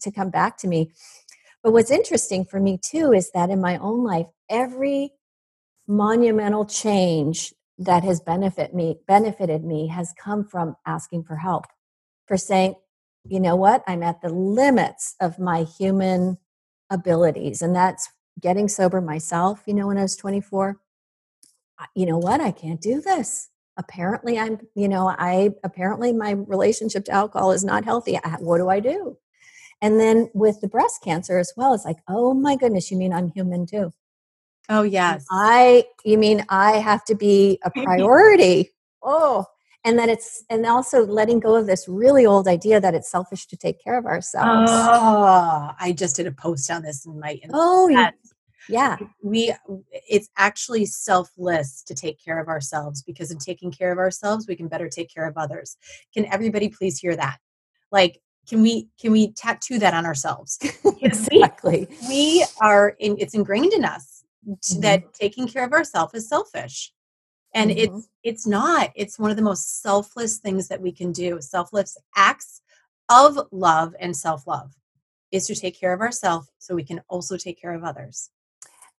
to come back to me but what's interesting for me too is that in my own life every monumental change that has benefit me benefited me has come from asking for help for saying you know what? I'm at the limits of my human abilities. And that's getting sober myself, you know, when I was 24, you know what? I can't do this. Apparently, I'm, you know, I apparently my relationship to alcohol is not healthy. what do I do? And then with the breast cancer as well, it's like, oh my goodness, you mean I'm human too? Oh, yes. I, you mean I have to be a priority? oh, and that it's and also letting go of this really old idea that it's selfish to take care of ourselves. Oh, I just did a post on this in my oh yeah. yeah. We it's actually selfless to take care of ourselves because in taking care of ourselves we can better take care of others. Can everybody please hear that? Like can we can we tattoo that on ourselves? Exactly we, we are in, it's ingrained in us mm-hmm. that taking care of ourselves is selfish and mm-hmm. it's it's not it's one of the most selfless things that we can do selfless acts of love and self-love is to take care of ourselves so we can also take care of others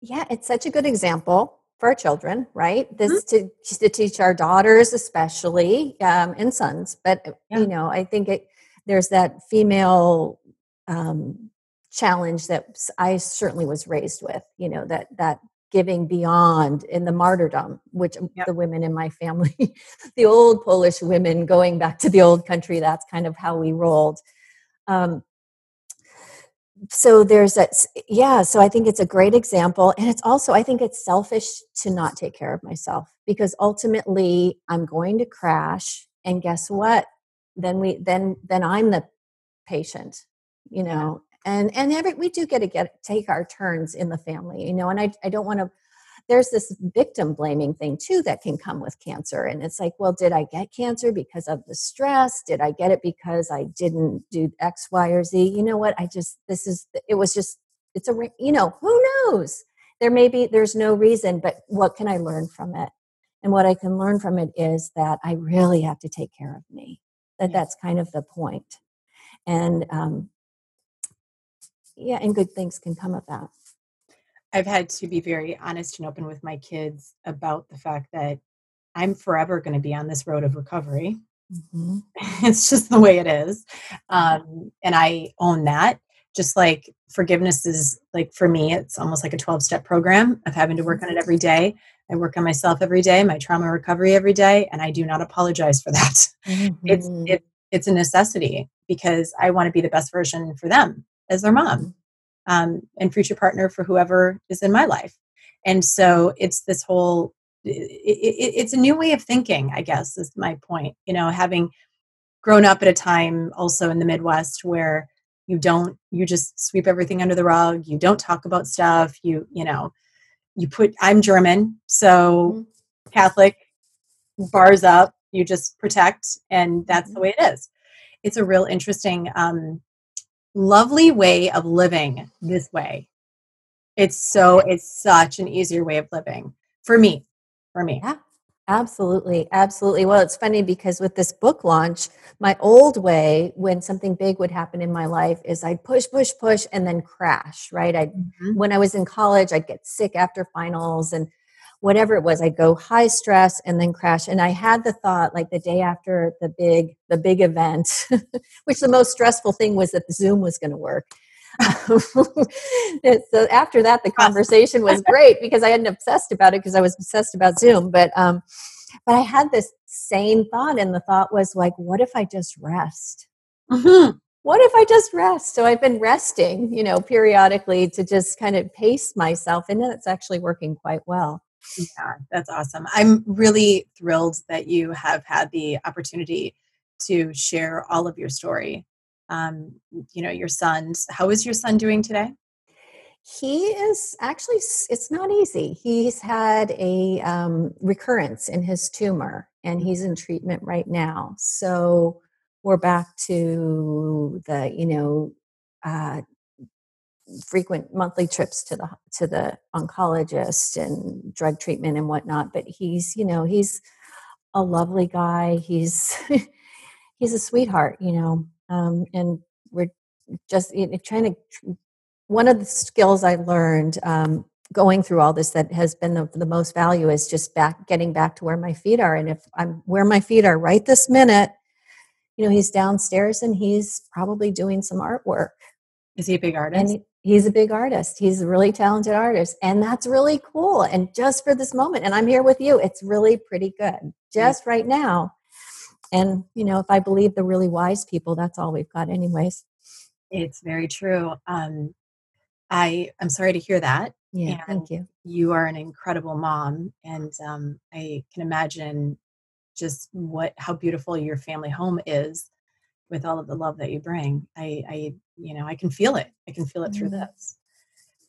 yeah it's such a good example for our children right this mm-hmm. to, to teach our daughters especially um, and sons but uh, yeah. you know i think it there's that female um, challenge that i certainly was raised with you know that that giving beyond in the martyrdom which yep. the women in my family the old polish women going back to the old country that's kind of how we rolled. Um, so there's that yeah so i think it's a great example and it's also i think it's selfish to not take care of myself because ultimately i'm going to crash and guess what? Then we then then i'm the patient you know and and every we do get to get take our turns in the family you know and i, I don't want to there's this victim blaming thing too that can come with cancer and it's like well did i get cancer because of the stress? Did i get it because i didn't do x y or z? You know what? I just this is it was just it's a you know who knows? There may be there's no reason but what can i learn from it? And what i can learn from it is that i really have to take care of me that that's kind of the point. And um, yeah, and good things can come of that. I've had to be very honest and open with my kids about the fact that I'm forever going to be on this road of recovery. Mm-hmm. it's just the way it is. Um, and I own that. Just like forgiveness is like for me, it's almost like a 12 step program of having to work on it every day. I work on myself every day, my trauma recovery every day, and I do not apologize for that. Mm-hmm. It's it, it's a necessity because I want to be the best version for them as their mom um, and future partner for whoever is in my life. And so it's this whole, it, it, it's a new way of thinking, I guess, is my point. You know, having grown up at a time also in the Midwest where you don't, you just sweep everything under the rug, you don't talk about stuff, you, you know, you put, I'm German, so mm-hmm. Catholic, bars up, you just protect, and that's the mm-hmm. way it is. It's a real interesting um, lovely way of living this way. It's so, it's such an easier way of living for me. For me. Yeah. Absolutely, absolutely. Well, it's funny because with this book launch, my old way when something big would happen in my life is I'd push, push, push, and then crash. Right? I mm-hmm. when I was in college, I'd get sick after finals, and whatever it was i'd go high stress and then crash. And i had the thought like the day after the big the big event which the most stressful thing was that the zoom was going to work. So after that the conversation was great because i hadn't obsessed about it because i was obsessed about zoom. But um but i had this sane thought and the thought was like what if i just rest? Mm-hmm. what if i just rest? So i've been resting you know periodically to just kind of pace myself and it's actually working quite well yeah, that's awesome. I'm really thrilled that you have had the opportunity to share all of your story. Um, you know, your son's, how is your son doing today? He is actually, it's not easy. He's had a um, recurrence in his tumor and he's in treatment right now. So we're back to the, you know, uh, frequent monthly trips to the to the oncologist and drug treatment and whatnot but he's you know he's a lovely guy. He's he's a sweetheart you know um, and we're just you know, trying to one of the skills i learned um, going through all this that has been the, the most value is just back getting back to where my feet are. And if i'm where my feet are right this minute you know he's downstairs and he's probably doing some artwork Is he a big artist? And he's a big artist. He's a really talented artist. And that's really cool. And just for this moment, and I'm here with you, it's really pretty good. Just right now. And, you know, if I believe the really wise people, that's all we've got, anyways. It's very true. Um, I I'm sorry to hear that. Yeah, thank you. You are an incredible mom, and um, I can imagine just what how beautiful your family home is with all of the love that you bring. I, I you know, I can feel it. I can feel it through mm-hmm. this.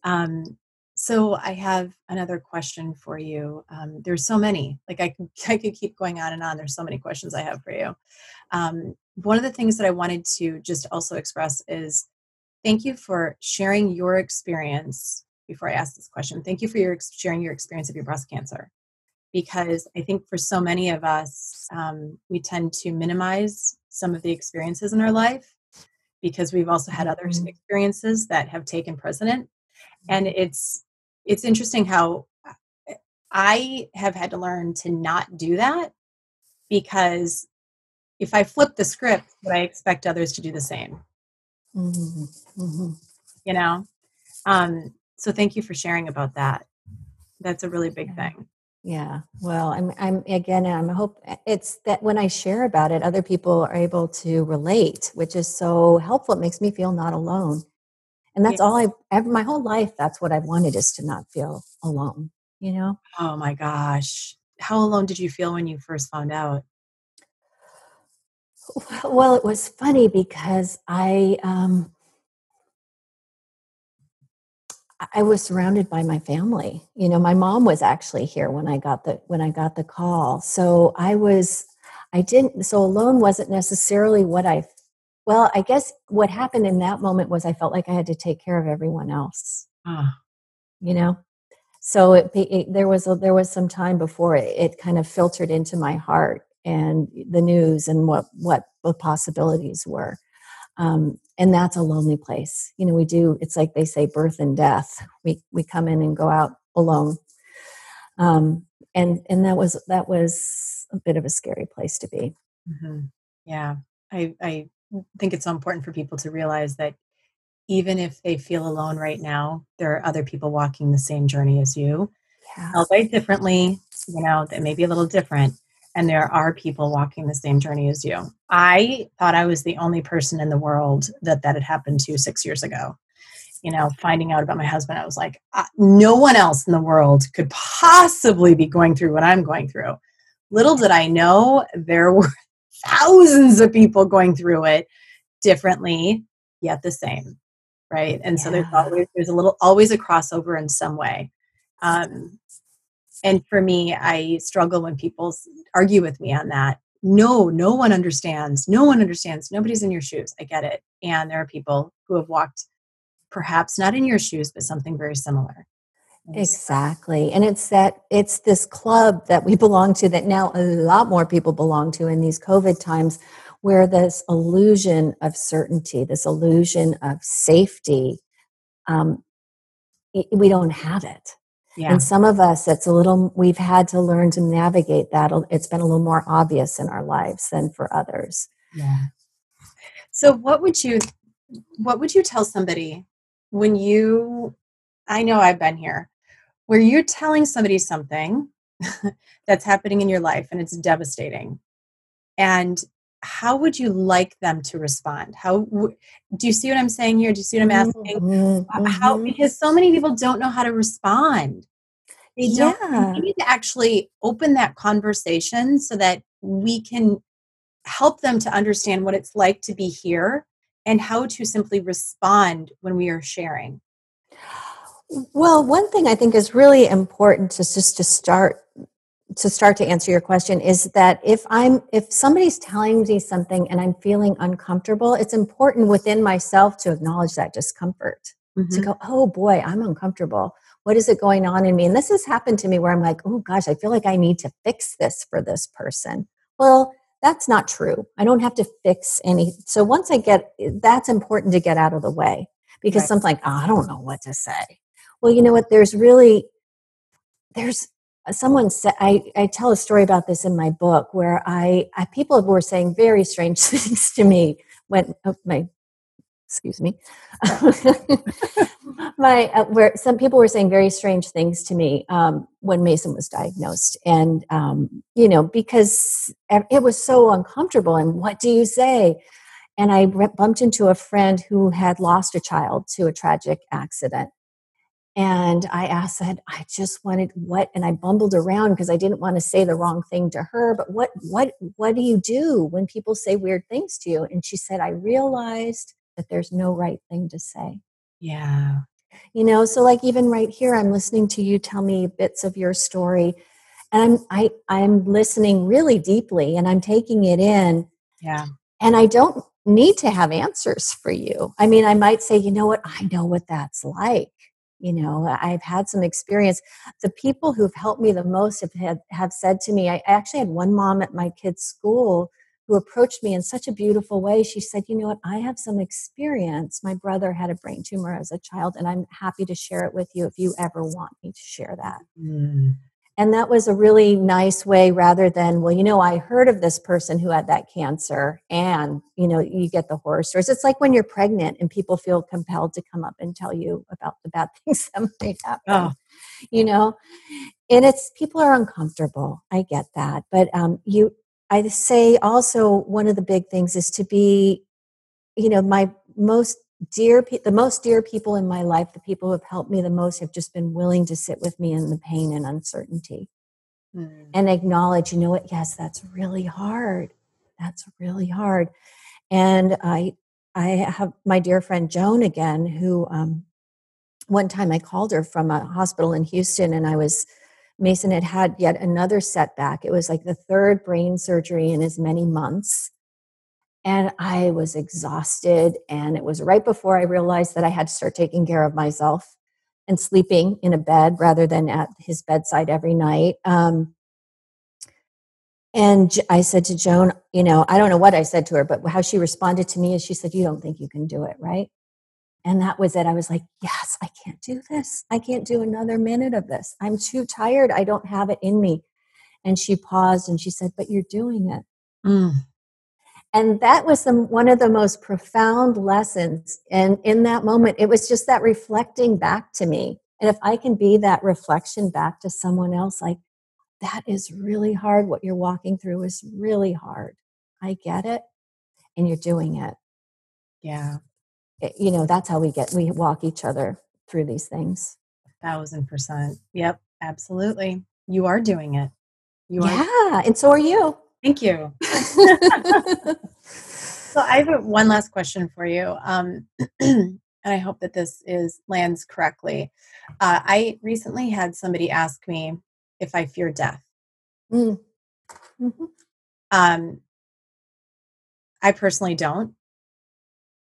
Um, so I have another question for you. Um, there's so many. Like I could I could keep going on and on. There's so many questions I have for you. Um, one of the things that I wanted to just also express is thank you for sharing your experience before I ask this question. Thank you for your sharing your experience of your breast cancer, because I think for so many of us, um, we tend to minimize some of the experiences in our life because we've also had other mm-hmm. experiences that have taken precedent, and it's it's interesting how uh, I have had to learn to not do that because if I flip the script, would I expect others to do the same? Mm-hmm. Mm-hmm. You know? Um, so thank you for sharing about that. That's a really big thing. Yeah. Well, I'm, I'm again, I'm hope it's that when I share about it, other people are able to relate, which is so helpful. It makes me feel not alone. And that's all I've ever, my whole life. That's what I've wanted is to not feel alone, you know? Oh my gosh. How alone did you feel when you first found out? Well, it was funny because I um, I was surrounded by my family. You know, my mom was actually here when I got the when I got the call. So I was I didn't so alone wasn't necessarily what I well, I guess what happened in that moment was I felt like I had to take care of everyone else. Ah. You know? So it, it, there was a, there was some time before it, it kind of filtered into my heart and the news and what what the possibilities were um, and that's a lonely place. You know we do it's like they say birth and death. We we come in and go out alone. Um, and and that was that was a bit of a scary place to be. Mm-hmm. yeah. I i think it's so important for people to realize that even if they feel alone right now there are other people walking the same journey as you. Yeah. albeit differently you know that may be a little different and there are people walking the same journey as you. I thought I was the only person in the world that that had happened to six years ago. You know, finding out about my husband, I was like, uh, no one else in the world could possibly be going through what I'm going through. Little did I know there were thousands of people going through it differently, yet the same, right? And yeah. so there's always there's a little always a crossover in some way. Um, and for me, I struggle when people argue with me on that. No, no one understands. No one understands. Nobody's in your shoes. I get it. And there are people who have walked perhaps not in your shoes, but something very similar. Exactly. And it's that it's this club that we belong to that now a lot more people belong to in these COVID times where this illusion of certainty, this illusion of safety, um, we don't have it. Yeah. And some of us, it's a little, we've had to learn to navigate that. It's been a little more obvious in our lives than for others. Yeah. So, what would you, what would you tell somebody when you, I know I've been here, where you're telling somebody something that's happening in your life and it's devastating. And how would you like them to respond how do you see what i'm saying here do you see what i'm asking mm-hmm. how mm-hmm. because so many people don't know how to respond they don't yeah. we need to actually open that conversation so that we can help them to understand what it's like to be here and how to simply respond when we are sharing well one thing i think is really important to just to start to start to answer your question is that if i'm if somebody's telling me something and i'm feeling uncomfortable it's important within myself to acknowledge that discomfort mm-hmm. to go oh boy i'm uncomfortable what is it going on in me? And this has happened to me where i'm like oh gosh i feel like i need to fix this for this person. Well that's not true. I don't have to fix any so once i get that's important to get out of the way because right. something like oh, i don't know what to say. Well you know what? There's really there's uh, someone said I, I tell a story about this in my book where I, I people were saying very strange things to me when oh, my excuse me. my uh, where some people were saying very strange things to me um, when Mason was diagnosed, and um, you know because it was so uncomfortable. And what do you say? And I bumped into a friend who had lost a child to a tragic accident, and I asked, said, I just wanted what, and I bumbled around because I didn't want to say the wrong thing to her. But what, what, what do you do when people say weird things to you? And she said, I realized that there's no right thing to say. Yeah. You know, so like even right here, I'm listening to you tell me bits of your story, and I'm I I'm listening really deeply, and I'm taking it in. Yeah. And I don't need to have answers for you. I mean, I might say, you know what, I know what that's like. You know, I've had some experience. The people who've helped me the most have had, have said to me, I actually had one mom at my kid's school who approached me in such a beautiful way. She said, You know what? I have some experience. My brother had a brain tumor as a child, and I'm happy to share it with you if you ever want me to share that. Mm. And that was a really nice way rather than, well, you know, I heard of this person who had that cancer, and, you know, you get the horror stories. It's like when you're pregnant and people feel compelled to come up and tell you about the bad things that might happen. Oh. You know, and it's people are uncomfortable. I get that. But um, you, I say also one of the big things is to be, you know, my most dear, the most dear people in my life, the people who have helped me the most, have just been willing to sit with me in the pain and uncertainty, mm. and acknowledge, you know what? Yes, that's really hard. That's really hard. And I, I have my dear friend Joan again, who um, one time I called her from a hospital in Houston, and I was Mason had had yet another setback. It was like the third brain surgery in as many months. And I was exhausted. And it was right before I realized that I had to start taking care of myself and sleeping in a bed rather than at his bedside every night. Um, and I said to Joan, you know, I don't know what I said to her, but how she responded to me is she said, You don't think you can do it, right? And that was it. I was like, yes, I can't do this. I can't do another minute of this. I'm too tired. I don't have it in me. And she paused and she said, but you're doing it. Mm. And that was the, one of the most profound lessons. And in that moment, it was just that reflecting back to me. And if I can be that reflection back to someone else, like, that is really hard. What you're walking through is really hard. I get it. And you're doing it. Yeah. You know that's how we get we walk each other through these things. Thousand percent. Yep absolutely. You are doing it. You are yeah and so are you. Thank you. So i have one last question for you um, and i hope that this is lands correctly. Uh, i recently had somebody ask me if i fear death. Mm. mm-hmm. um, i personally don't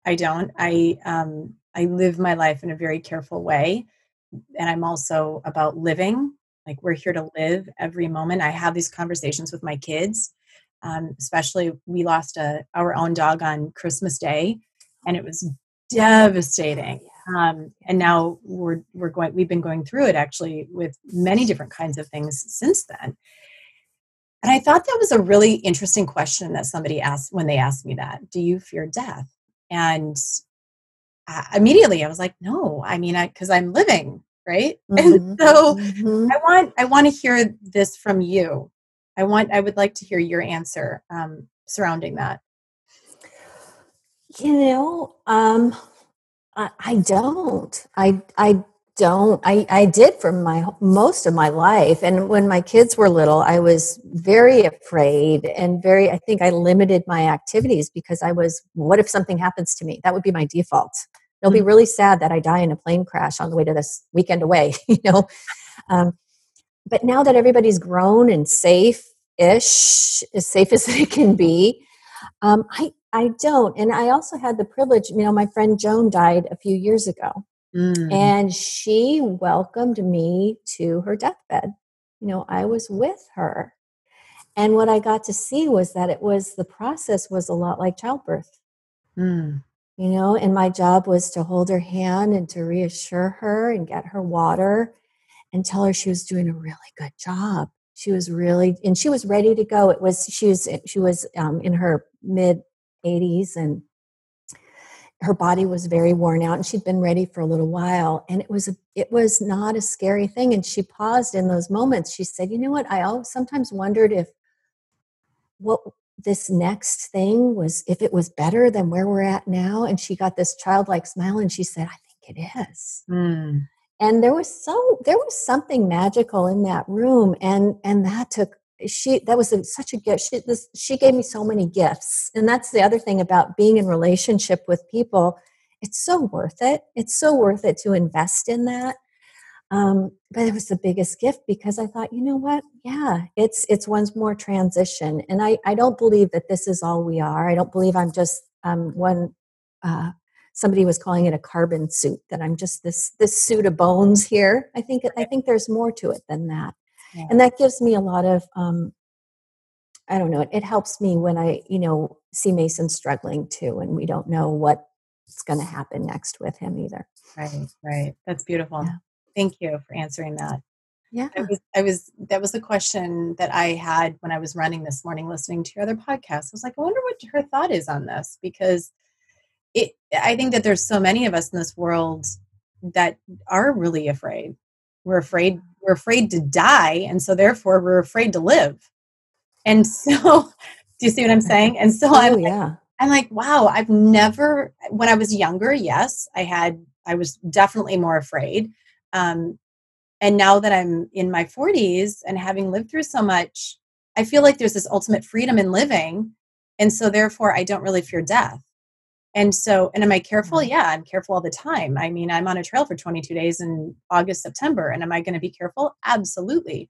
I don't. I um, I live my life in a very careful way, and I'm also about living. Like we're here to live every moment. I have these conversations with my kids, um, especially we lost a our own dog on Christmas Day, and it was devastating. Um, and now we're we're going. We've been going through it actually with many different kinds of things since then. And I thought that was a really interesting question that somebody asked when they asked me that. Do you fear death? And uh, immediately i was like no i mean i because i'm living right mm-hmm. and so mm-hmm. i want i want to hear this from you i want i would like to hear your answer um, surrounding that you know um I, I don't i i don't i i did for my most of my life. And when my kids were little i was very afraid and very i think i limited my activities because i was what if something happens to me? That would be my default. They'll mm-hmm. be really sad that i die in a plane crash on the way to this weekend away you know? Um, but now that everybody's grown and safe ish as safe as they can be um, i i don't. And i also had the privilege you know my friend joan died a few years ago Mm. And she welcomed me to her deathbed. You know, I was with her. And what I got to see was that it was the process was a lot like childbirth. Mm. You know, and my job was to hold her hand and to reassure her and get her water and tell her she was doing a really good job. She was really, and she was ready to go. It was, she was, she was um, in her mid 80s and her body was very worn out and she'd been ready for a little while. And it was a, it was not a scary thing. And she paused in those moments. She said you know what? I always sometimes wondered if what this next thing was if it was better than where we're at now. And she got this childlike smile and she said i think it is. Mm. and there was so there was something magical in that room. And and that took she that was a, such a gift. She this she gave me so many gifts. And that's the other thing about being in relationship with people. It's so worth it. It's so worth it to invest in that. Um, but it was the biggest gift because i thought you know what? Yeah it's it's one's more transition. And i i don't believe that this is all we are. I don't believe i'm just um one uh somebody was calling it a carbon suit that i'm just this this suit of bones here. I think i think there's more to it than that yeah. and that gives me a lot of um, i don't know it, it, helps me when i you know see mason struggling too and we don't know what's going to happen next with him either. Right right. That's beautiful. Yeah. thank you for answering that. Yeah. I was, I was that was the question that i had when i was running this morning listening to your other podcast i was like i wonder what her thought is on this because it i think that there's so many of us in this world that are really afraid we're afraid we're afraid to die and so therefore we're afraid to live. And so do you see what i'm saying? And so oh, i'm yeah. I'm like wow i've never when i was younger yes i had i was definitely more afraid um, and now that i'm in my 40s and having lived through so much i feel like there's this ultimate freedom in living and so therefore i don't really fear death and so, and am I careful? Mm-hmm. Yeah, I'm careful all the time. I mean, I'm on a trail for 22 days in August, September, and am I going to be careful? Absolutely.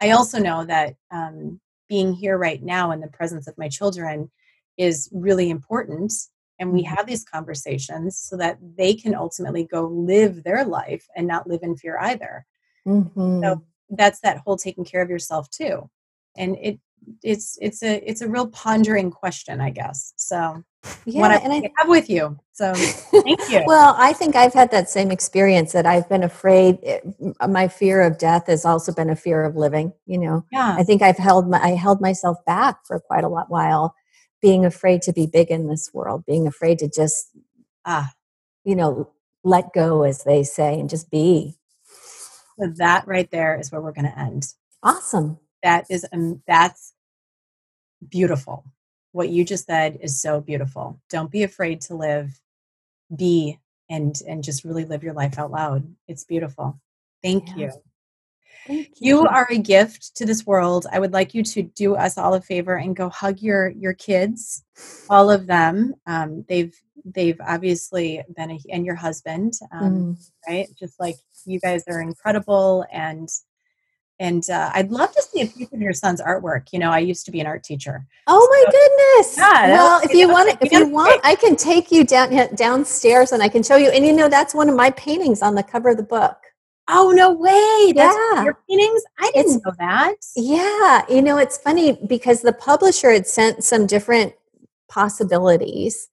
I also know that um, being here right now in the presence of my children is really important. And we mm-hmm. have these conversations so that they can ultimately go live their life and not live in fear either. Mm-hmm. So that's that whole taking care of yourself too. And it it's it's a it's a real pondering question, I guess. So yeah, and I have with you. So thank you. well, I think I've had that same experience that I've been afraid. Eh, my fear of death has also been a fear of living. You know, yeah. I think I've held my I held myself back for quite a lot while, being afraid to be big in this world, being afraid to just ah, you know, let go, as they say, and just be. So that right there is where we're going to end. Awesome. That is um, that's beautiful what you just said is so beautiful. Don't be afraid to live, be and and just really live your life out loud. It's beautiful. Thank yeah. you. Thank you. You are a gift to this world. I would like you to do us all a favor and go hug your your kids, all of them. Um, they've they've obviously been a, and your husband, um, mm. right? Just like you guys are incredible and and uh, I'd love to see a piece of your son's artwork. You know, I used to be an art teacher. Oh my so, goodness! Yeah, well, if you want, if you want, I can take you down downstairs and I can show you. And you know, that's one of my paintings on the cover of the book. Oh no way! That's yeah, your paintings. I didn't it's, know that. Yeah, you know, it's funny because the publisher had sent some different possibilities,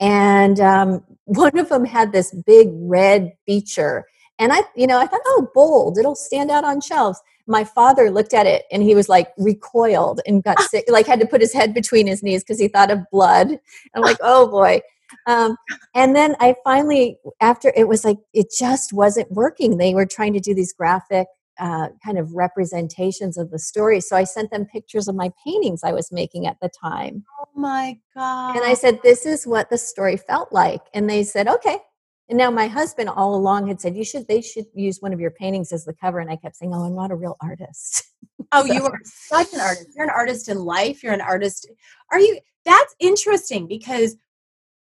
and um, one of them had this big red feature. And I, you know, I thought, oh, bold, it'll stand out on shelves my father looked at it and he was like recoiled and got sick, like had to put his head between his knees because he thought of blood. I'm like, oh boy. Um, and then I finally, after it was like, it just wasn't working. They were trying to do these graphic uh, kind of representations of the story. So I sent them pictures of my paintings I was making at the time. Oh my God. And I said, This is what the story felt like. And they said, Okay. And now my husband all along had said, you should, they should use one of your paintings as the cover. And I kept saying, oh, I'm not a real artist. Oh, so. you are such an artist. You're an artist in life. You're an artist. Are you, that's interesting because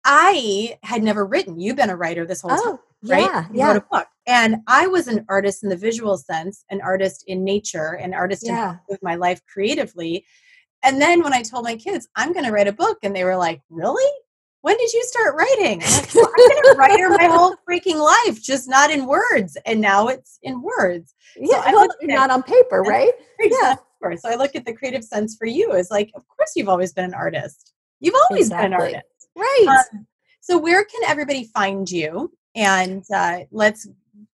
I had never written. You've been a writer this whole oh, time, right? Yeah, you yeah. wrote a book. And I was an artist in the visual sense, an artist in nature, an artist yeah. in my life creatively. And then when I told my kids, I'm going to write a book, and they were like, Really? When did you start writing? I'm like, well, I've been a writer my whole freaking life, just not in words. And now it's in words. Yeah, so well, not on paper, right? Yeah. So I look at the creative sense for you as like, of course you've always been an artist. You've always exactly. been an artist. Right. Um, so where can everybody find you? And uh, let's,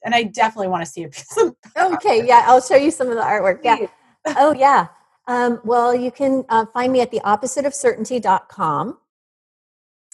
and I definitely want to see a piece of Okay, yeah, I'll show you some of the artwork. Yeah. oh, yeah. Um, well, you can uh, find me at the opposite of certainty.com.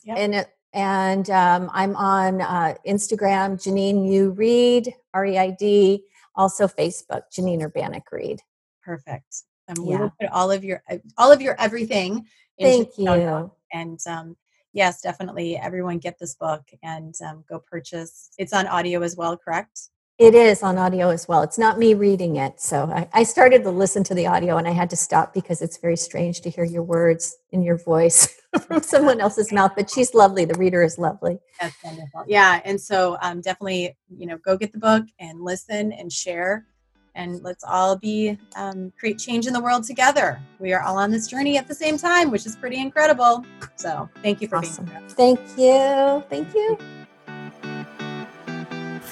Yep. And and um, I'm on uh, Instagram, Janine U Reid, R E I D. Also Facebook, Janine Urbaniak Reid. Perfect. And um, we will put all of your uh, all of your everything. Thank you. And um, yes, definitely, everyone get this book and um, go purchase. It's on audio as well, correct? It is on audio as well. It's not me reading it. So I, I, started to listen to the audio and I had to stop because it's very strange to hear your words in your voice from someone else's mouth. But she's lovely. The reader is lovely. That's wonderful. Yeah. And so um, definitely, you know, go get the book and listen and share. And let's all be um, create change in the world together. We are all on this journey at the same time, which is pretty incredible. So thank you for awesome. being here. Thank you. Thank you.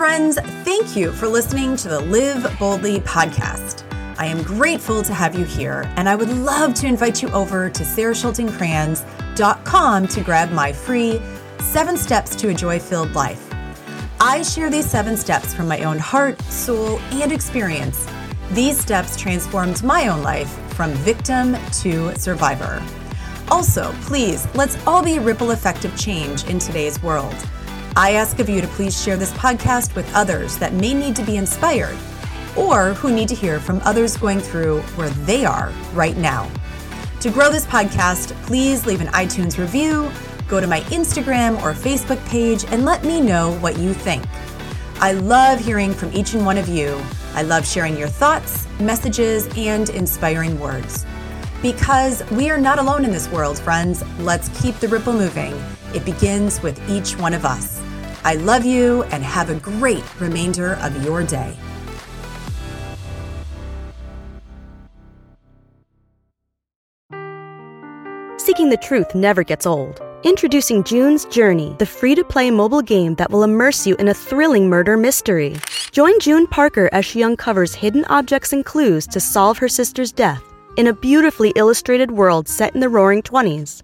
Friends, thank you for listening to the Live Boldly podcast. I am grateful to have you here, and I would love to invite you over to sarahschultencrans.com to grab my free Seven Steps to a Joy Filled Life. I share these seven steps from my own heart, soul, and experience. These steps transformed my own life from victim to survivor. Also, please, let's all be a ripple effect of change in today's world. I ask of you to please share this podcast with others that may need to be inspired or who need to hear from others going through where they are right now. To grow this podcast, please leave an iTunes review, go to my Instagram or Facebook page, and let me know what you think. I love hearing from each and one of you. I love sharing your thoughts, messages, and inspiring words. Because we are not alone in this world, friends. Let's keep the ripple moving. It begins with each one of us. I love you and have a great remainder of your day. Seeking the truth never gets old. Introducing June's Journey, the free to play mobile game that will immerse you in a thrilling murder mystery. Join June Parker as she uncovers hidden objects and clues to solve her sister's death in a beautifully illustrated world set in the roaring 20s.